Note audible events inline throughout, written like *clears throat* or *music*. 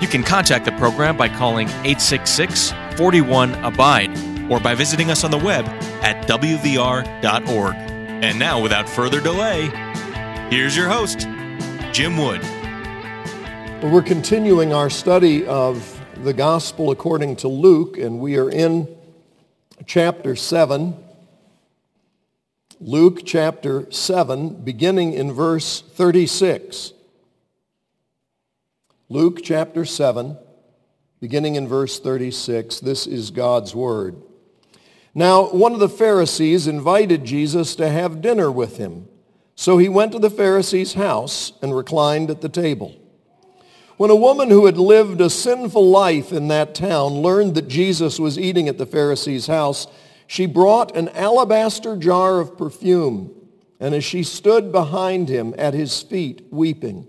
You can contact the program by calling 866 41 Abide or by visiting us on the web at WVR.org. And now, without further delay, here's your host, Jim Wood. Well, we're continuing our study of the Gospel according to Luke, and we are in chapter 7. Luke chapter 7, beginning in verse 36. Luke chapter 7, beginning in verse 36. This is God's word. Now, one of the Pharisees invited Jesus to have dinner with him. So he went to the Pharisee's house and reclined at the table. When a woman who had lived a sinful life in that town learned that Jesus was eating at the Pharisee's house, she brought an alabaster jar of perfume, and as she stood behind him at his feet weeping,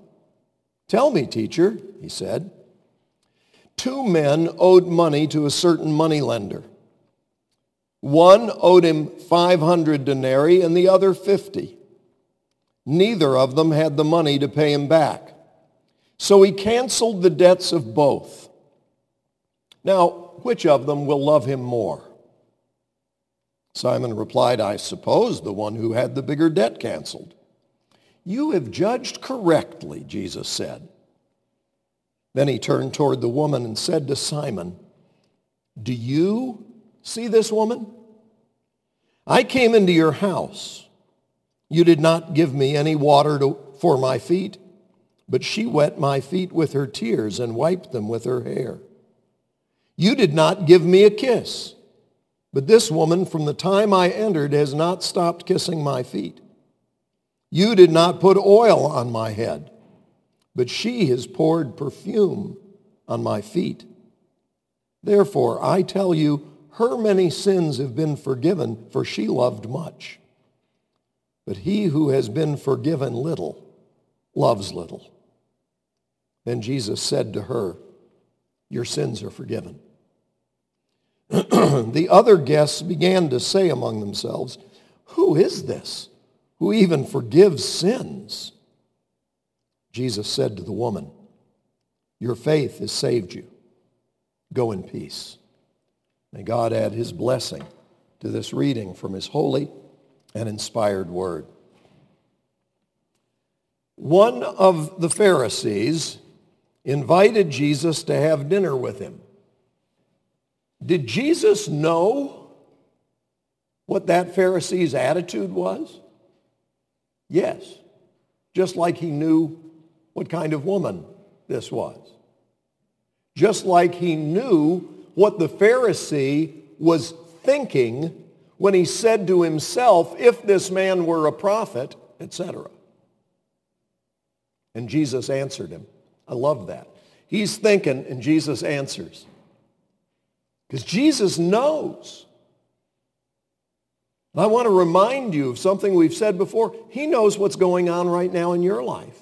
Tell me, teacher, he said. Two men owed money to a certain moneylender. One owed him 500 denarii and the other 50. Neither of them had the money to pay him back. So he canceled the debts of both. Now, which of them will love him more? Simon replied, I suppose the one who had the bigger debt canceled. You have judged correctly, Jesus said. Then he turned toward the woman and said to Simon, Do you see this woman? I came into your house. You did not give me any water to, for my feet, but she wet my feet with her tears and wiped them with her hair. You did not give me a kiss. But this woman, from the time I entered, has not stopped kissing my feet. You did not put oil on my head, but she has poured perfume on my feet. Therefore, I tell you, her many sins have been forgiven, for she loved much. But he who has been forgiven little loves little. Then Jesus said to her, Your sins are forgiven. *clears throat* the other guests began to say among themselves, Who is this who even forgives sins? Jesus said to the woman, Your faith has saved you. Go in peace. May God add his blessing to this reading from his holy and inspired word. One of the Pharisees invited Jesus to have dinner with him. Did Jesus know what that Pharisee's attitude was? Yes, just like he knew what kind of woman this was. Just like he knew what the Pharisee was thinking when he said to himself, if this man were a prophet, etc. And Jesus answered him. I love that. He's thinking and Jesus answers. Because Jesus knows. I want to remind you of something we've said before. He knows what's going on right now in your life.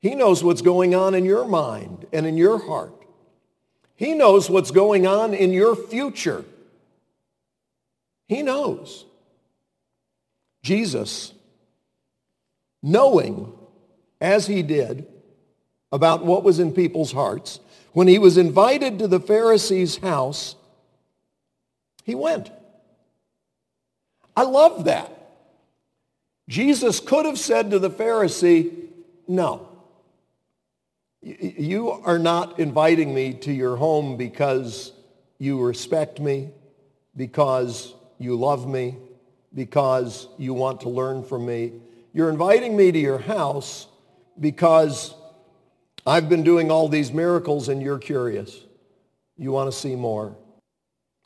He knows what's going on in your mind and in your heart. He knows what's going on in your future. He knows. Jesus, knowing as he did about what was in people's hearts, when he was invited to the Pharisee's house, he went. I love that. Jesus could have said to the Pharisee, no. You are not inviting me to your home because you respect me, because you love me, because you want to learn from me. You're inviting me to your house because I've been doing all these miracles and you're curious. You want to see more.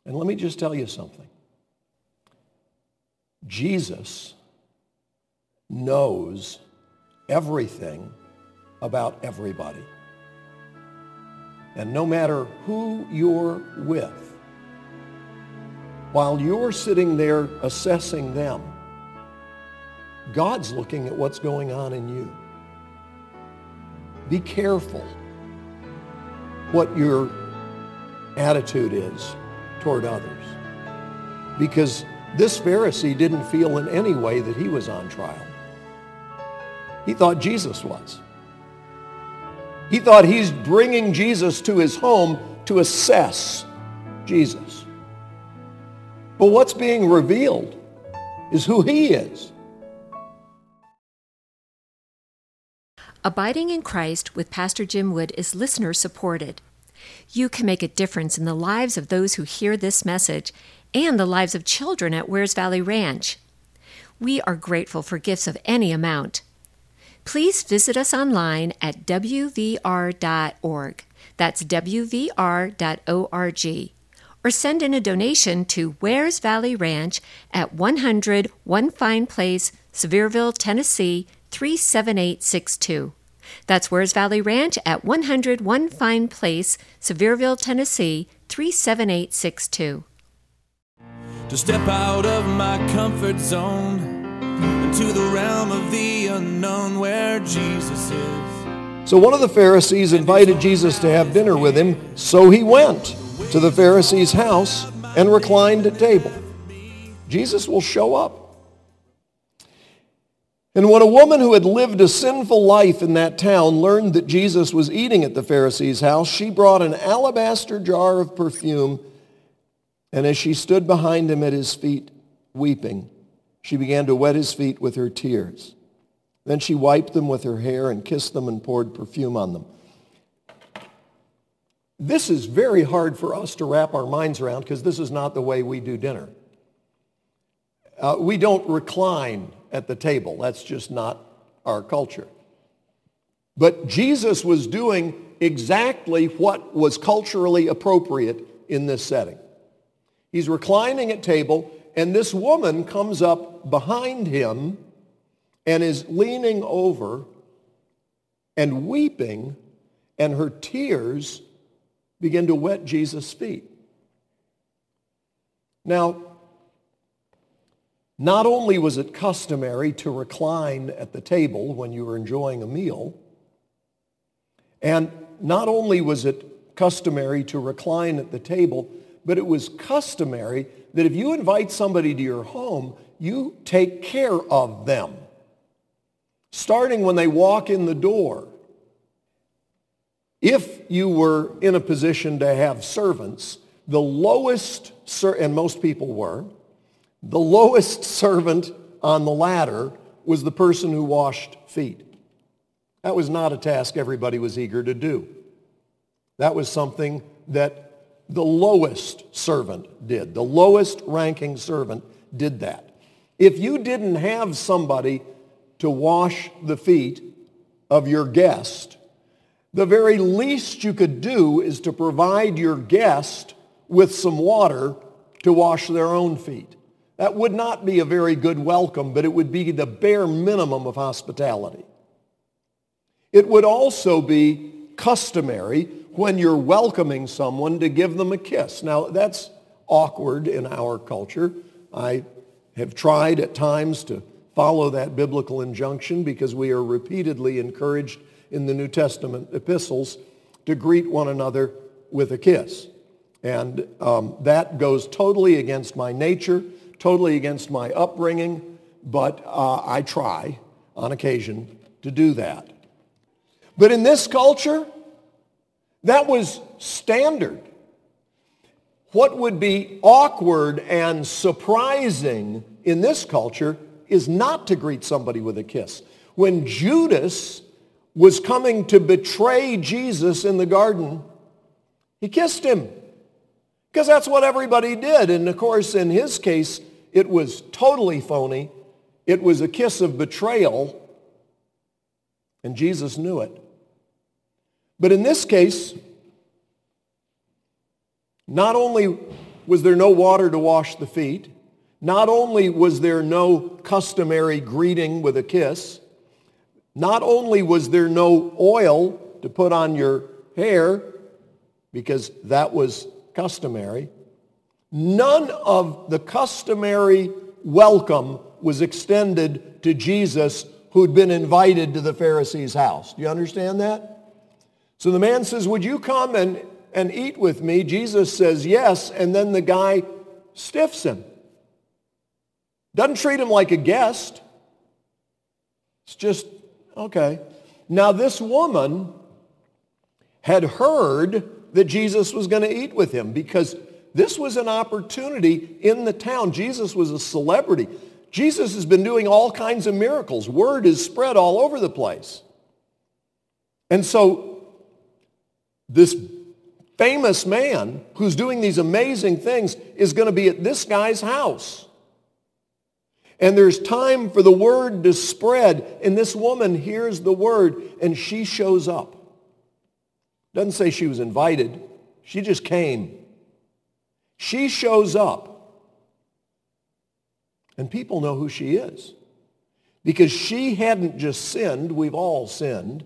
And let me just tell you something. Jesus knows everything about everybody. And no matter who you're with, while you're sitting there assessing them, God's looking at what's going on in you. Be careful what your attitude is toward others. Because this Pharisee didn't feel in any way that he was on trial. He thought Jesus was. He thought he's bringing Jesus to his home to assess Jesus. But what's being revealed is who he is. Abiding in Christ with Pastor Jim Wood is listener supported. You can make a difference in the lives of those who hear this message and the lives of children at Wears Valley Ranch. We are grateful for gifts of any amount. Please visit us online at wvr.org. That's wvr.org. Or send in a donation to Wears Valley Ranch at 100 One Fine Place, Sevierville, Tennessee 37862. That's Wears Valley Ranch at 101 Fine Place, Sevierville, Tennessee 37862. To step out of my comfort zone into the realm of the unknown where Jesus is. So one of the Pharisees invited Jesus to have dinner with him, so he went to the Pharisee's house and reclined at table. Jesus will show up. And when a woman who had lived a sinful life in that town learned that Jesus was eating at the Pharisee's house, she brought an alabaster jar of perfume, and as she stood behind him at his feet, weeping, she began to wet his feet with her tears. Then she wiped them with her hair and kissed them and poured perfume on them. This is very hard for us to wrap our minds around because this is not the way we do dinner. Uh, we don't recline at the table. That's just not our culture. But Jesus was doing exactly what was culturally appropriate in this setting. He's reclining at table, and this woman comes up behind him and is leaning over and weeping, and her tears begin to wet Jesus' feet. Now, not only was it customary to recline at the table when you were enjoying a meal, and not only was it customary to recline at the table, but it was customary that if you invite somebody to your home, you take care of them, starting when they walk in the door. If you were in a position to have servants, the lowest, and most people were, the lowest servant on the ladder was the person who washed feet. That was not a task everybody was eager to do. That was something that the lowest servant did. The lowest ranking servant did that. If you didn't have somebody to wash the feet of your guest, the very least you could do is to provide your guest with some water to wash their own feet. That would not be a very good welcome, but it would be the bare minimum of hospitality. It would also be customary when you're welcoming someone to give them a kiss. Now, that's awkward in our culture. I have tried at times to follow that biblical injunction because we are repeatedly encouraged in the New Testament epistles to greet one another with a kiss. And um, that goes totally against my nature totally against my upbringing, but uh, I try on occasion to do that. But in this culture, that was standard. What would be awkward and surprising in this culture is not to greet somebody with a kiss. When Judas was coming to betray Jesus in the garden, he kissed him. Because that's what everybody did. And of course, in his case, it was totally phony. It was a kiss of betrayal. And Jesus knew it. But in this case, not only was there no water to wash the feet, not only was there no customary greeting with a kiss, not only was there no oil to put on your hair, because that was customary, none of the customary welcome was extended to Jesus who'd been invited to the Pharisee's house. Do you understand that? So the man says, would you come and, and eat with me? Jesus says, yes. And then the guy stiffs him. Doesn't treat him like a guest. It's just Okay. Now this woman had heard that Jesus was going to eat with him because this was an opportunity in the town. Jesus was a celebrity. Jesus has been doing all kinds of miracles. Word is spread all over the place. And so this famous man who's doing these amazing things is going to be at this guy's house. And there's time for the word to spread. And this woman hears the word and she shows up. Doesn't say she was invited. She just came. She shows up. And people know who she is. Because she hadn't just sinned, we've all sinned.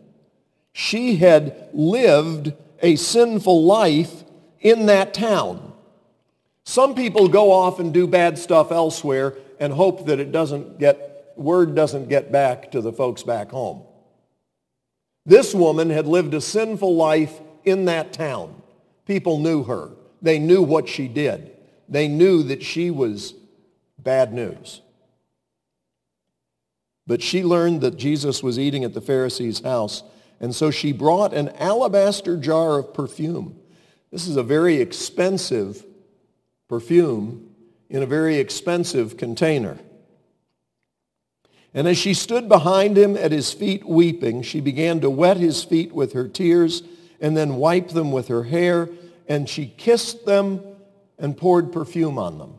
She had lived a sinful life in that town. Some people go off and do bad stuff elsewhere and hope that it doesn't get, word doesn't get back to the folks back home. This woman had lived a sinful life in that town. People knew her. They knew what she did. They knew that she was bad news. But she learned that Jesus was eating at the Pharisee's house, and so she brought an alabaster jar of perfume. This is a very expensive perfume in a very expensive container. And as she stood behind him at his feet weeping, she began to wet his feet with her tears and then wipe them with her hair, and she kissed them and poured perfume on them.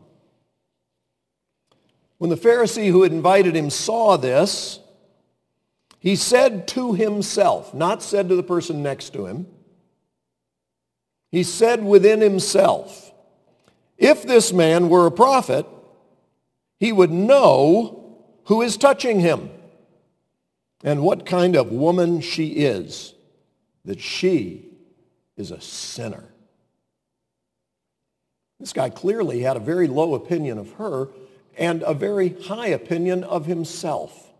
When the Pharisee who had invited him saw this, he said to himself, not said to the person next to him, he said within himself, if this man were a prophet, he would know who is touching him and what kind of woman she is, that she is a sinner. This guy clearly had a very low opinion of her and a very high opinion of himself.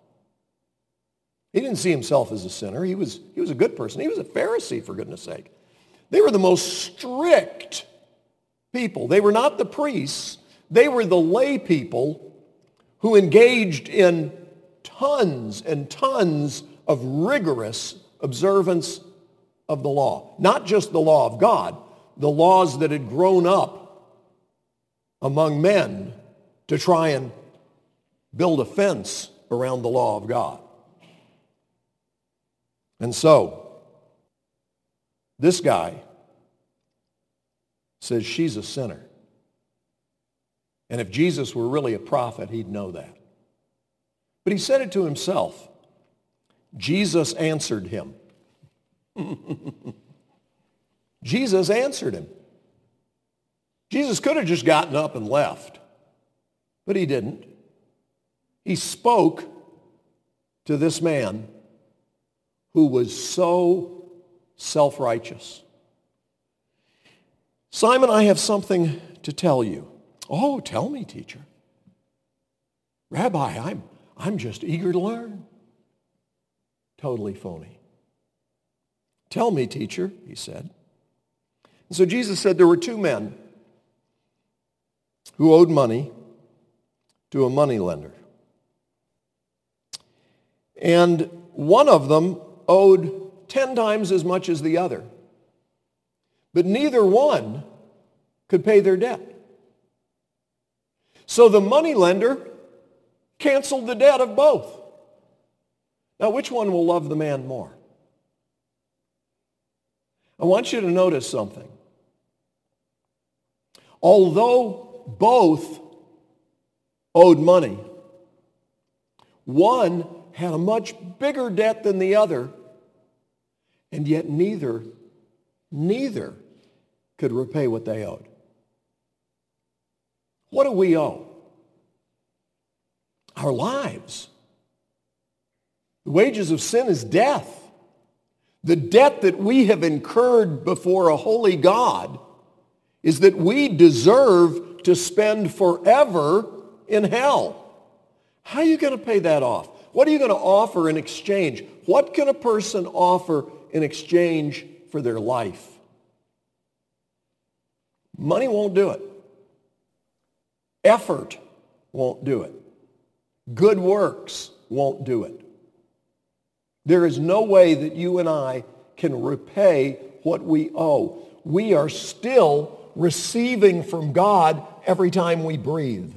He didn't see himself as a sinner. He was, he was a good person. He was a Pharisee, for goodness sake. They were the most strict people. They were not the priests. They were the lay people who engaged in tons and tons of rigorous observance of the law. Not just the law of God, the laws that had grown up among men to try and build a fence around the law of God. And so, this guy says she's a sinner. And if Jesus were really a prophet, he'd know that. But he said it to himself. Jesus answered him. *laughs* Jesus answered him. Jesus could have just gotten up and left, but he didn't. He spoke to this man who was so self-righteous. Simon, I have something to tell you. Oh, tell me, teacher. Rabbi, I'm, I'm just eager to learn. Totally phony. Tell me, teacher, he said. And so Jesus said there were two men who owed money to a moneylender. And one of them owed 10 times as much as the other. But neither one could pay their debt. So the moneylender canceled the debt of both. Now, which one will love the man more? I want you to notice something. Although both owed money, one had a much bigger debt than the other, and yet neither, neither could repay what they owed. What do we owe? Our lives. The wages of sin is death. The debt that we have incurred before a holy God is that we deserve to spend forever in hell. How are you going to pay that off? What are you going to offer in exchange? What can a person offer in exchange for their life? Money won't do it. Effort won't do it. Good works won't do it. There is no way that you and I can repay what we owe. We are still receiving from God every time we breathe.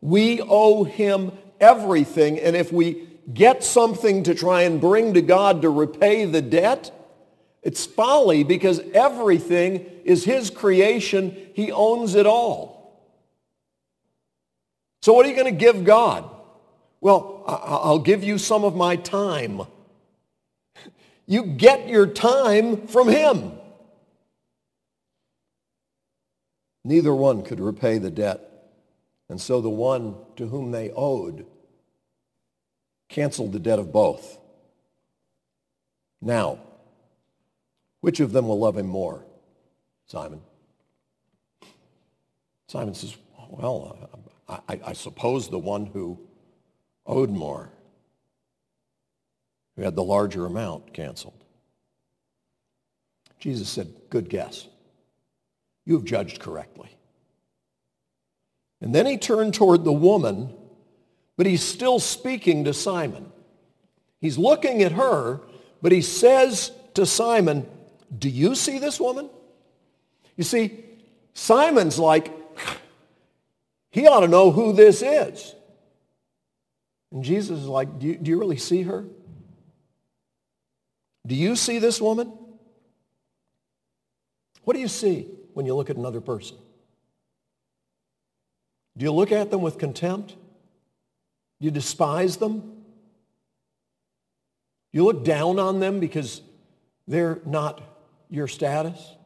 We owe him everything, and if we get something to try and bring to God to repay the debt, it's folly because everything is his creation. He owns it all. So what are you going to give God? Well, I'll give you some of my time. You get your time from him. Neither one could repay the debt. And so the one to whom they owed canceled the debt of both. Now, which of them will love him more? Simon. Simon says, well, I, I suppose the one who owed more, who had the larger amount canceled. Jesus said, good guess. You have judged correctly. And then he turned toward the woman, but he's still speaking to Simon. He's looking at her, but he says to Simon, do you see this woman? You see, Simon's like, he ought to know who this is. And Jesus is like, do you, do you really see her? Do you see this woman? What do you see when you look at another person? Do you look at them with contempt? Do you despise them? Do you look down on them because they're not your status?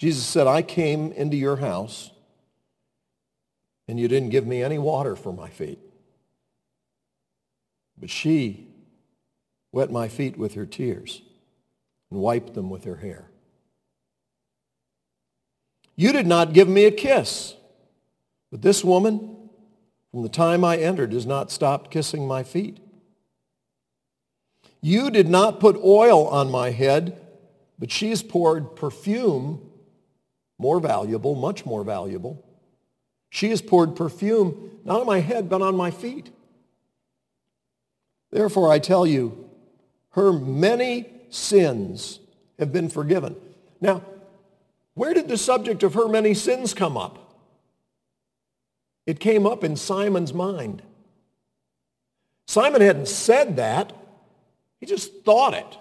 Jesus said, I came into your house and you didn't give me any water for my feet. But she wet my feet with her tears and wiped them with her hair. You did not give me a kiss. But this woman, from the time I entered, has not stopped kissing my feet. You did not put oil on my head, but she has poured perfume, more valuable, much more valuable, she has poured perfume not on my head, but on my feet. Therefore, I tell you, her many sins have been forgiven. Now, where did the subject of her many sins come up? It came up in Simon's mind. Simon hadn't said that. He just thought it.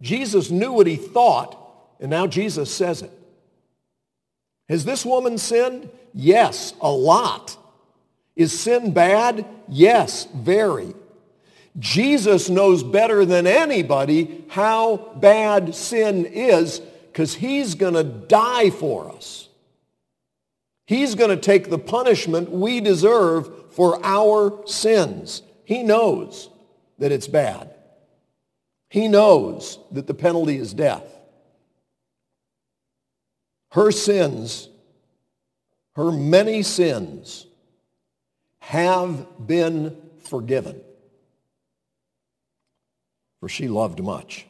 Jesus knew what he thought, and now Jesus says it. Has this woman sinned? Yes, a lot. Is sin bad? Yes, very. Jesus knows better than anybody how bad sin is because he's going to die for us. He's going to take the punishment we deserve for our sins. He knows that it's bad. He knows that the penalty is death. Her sins her many sins have been forgiven. For she loved much.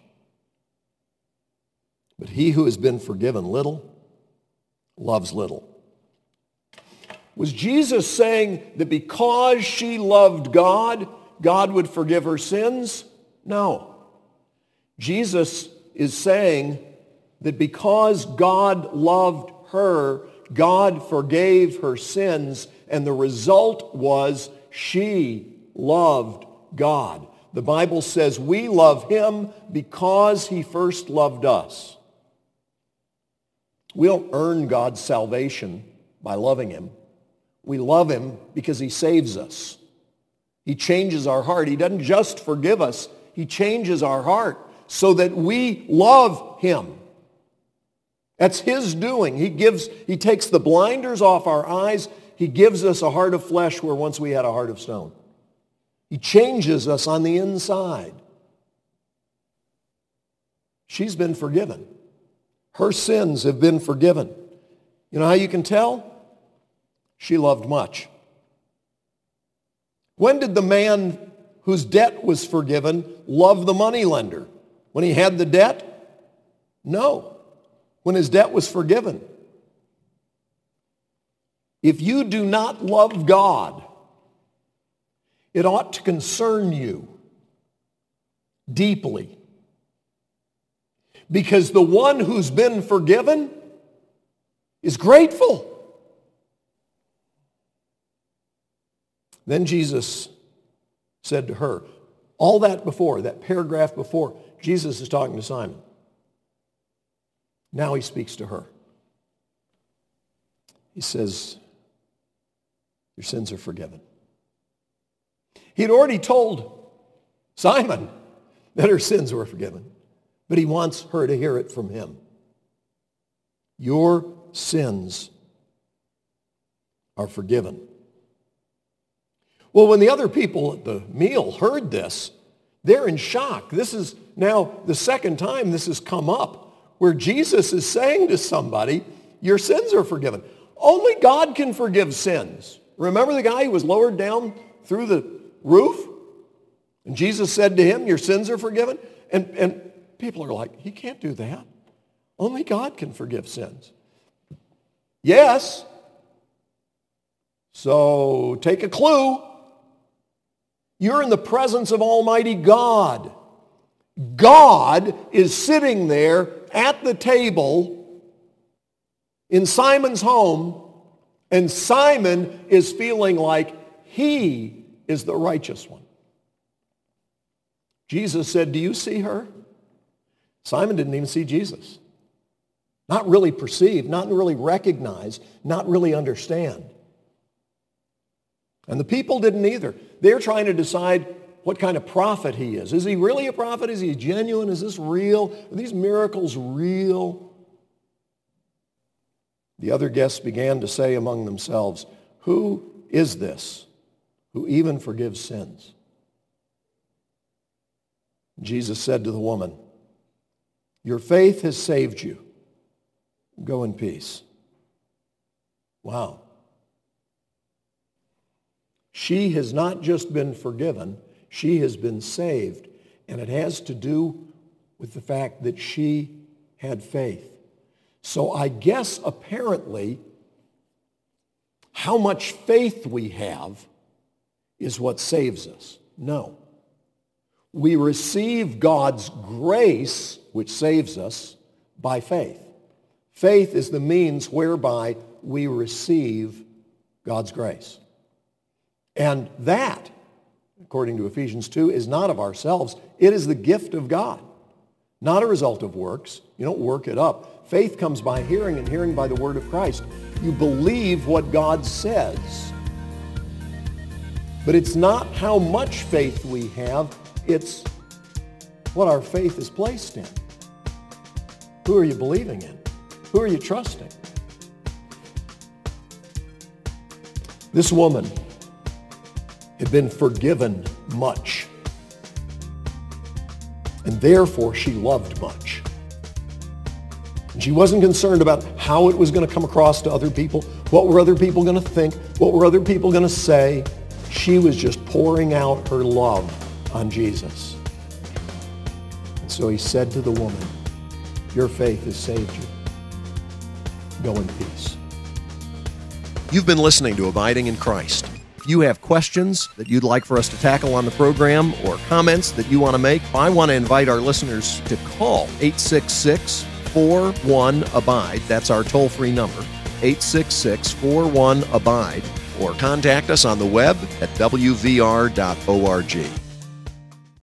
But he who has been forgiven little loves little. Was Jesus saying that because she loved God, God would forgive her sins? No. Jesus is saying that because God loved her, God forgave her sins, and the result was she loved God. The Bible says we love him because he first loved us. We don't earn God's salvation by loving him. We love him because he saves us. He changes our heart. He doesn't just forgive us. He changes our heart so that we love him. That's his doing. He gives, he takes the blinders off our eyes. He gives us a heart of flesh where once we had a heart of stone. He changes us on the inside. She's been forgiven. Her sins have been forgiven. You know how you can tell? She loved much. When did the man whose debt was forgiven love the moneylender? When he had the debt? No. When his debt was forgiven. If you do not love God, it ought to concern you deeply. Because the one who's been forgiven is grateful. Then Jesus said to her, all that before, that paragraph before, Jesus is talking to Simon. Now he speaks to her. He says, your sins are forgiven. He had already told Simon that her sins were forgiven, but he wants her to hear it from him. Your sins are forgiven. Well, when the other people at the meal heard this, they're in shock. This is now the second time this has come up where Jesus is saying to somebody, your sins are forgiven. Only God can forgive sins. Remember the guy who was lowered down through the roof? And Jesus said to him, your sins are forgiven? And, and people are like, he can't do that. Only God can forgive sins. Yes. So take a clue. You're in the presence of Almighty God. God is sitting there at the table in Simon's home, and Simon is feeling like he is the righteous one. Jesus said, do you see her? Simon didn't even see Jesus. Not really perceive, not really recognize, not really understand. And the people didn't either. They're trying to decide what kind of prophet he is. Is he really a prophet? Is he genuine? Is this real? Are these miracles real? The other guests began to say among themselves, who is this who even forgives sins? Jesus said to the woman, your faith has saved you. Go in peace. Wow. She has not just been forgiven, she has been saved. And it has to do with the fact that she had faith. So I guess apparently how much faith we have is what saves us. No. We receive God's grace, which saves us, by faith. Faith is the means whereby we receive God's grace. And that, according to Ephesians 2, is not of ourselves. It is the gift of God, not a result of works. You don't work it up. Faith comes by hearing and hearing by the word of Christ. You believe what God says. But it's not how much faith we have, it's what our faith is placed in. Who are you believing in? Who are you trusting? This woman had been forgiven much. And therefore, she loved much. And she wasn't concerned about how it was going to come across to other people. What were other people going to think? What were other people going to say? She was just pouring out her love on Jesus. And so he said to the woman, your faith has saved you. Go in peace. You've been listening to Abiding in Christ. If you have questions that you'd like for us to tackle on the program or comments that you want to make, I want to invite our listeners to call 866 41 Abide. That's our toll free number, 866 41 Abide, or contact us on the web at wvr.org.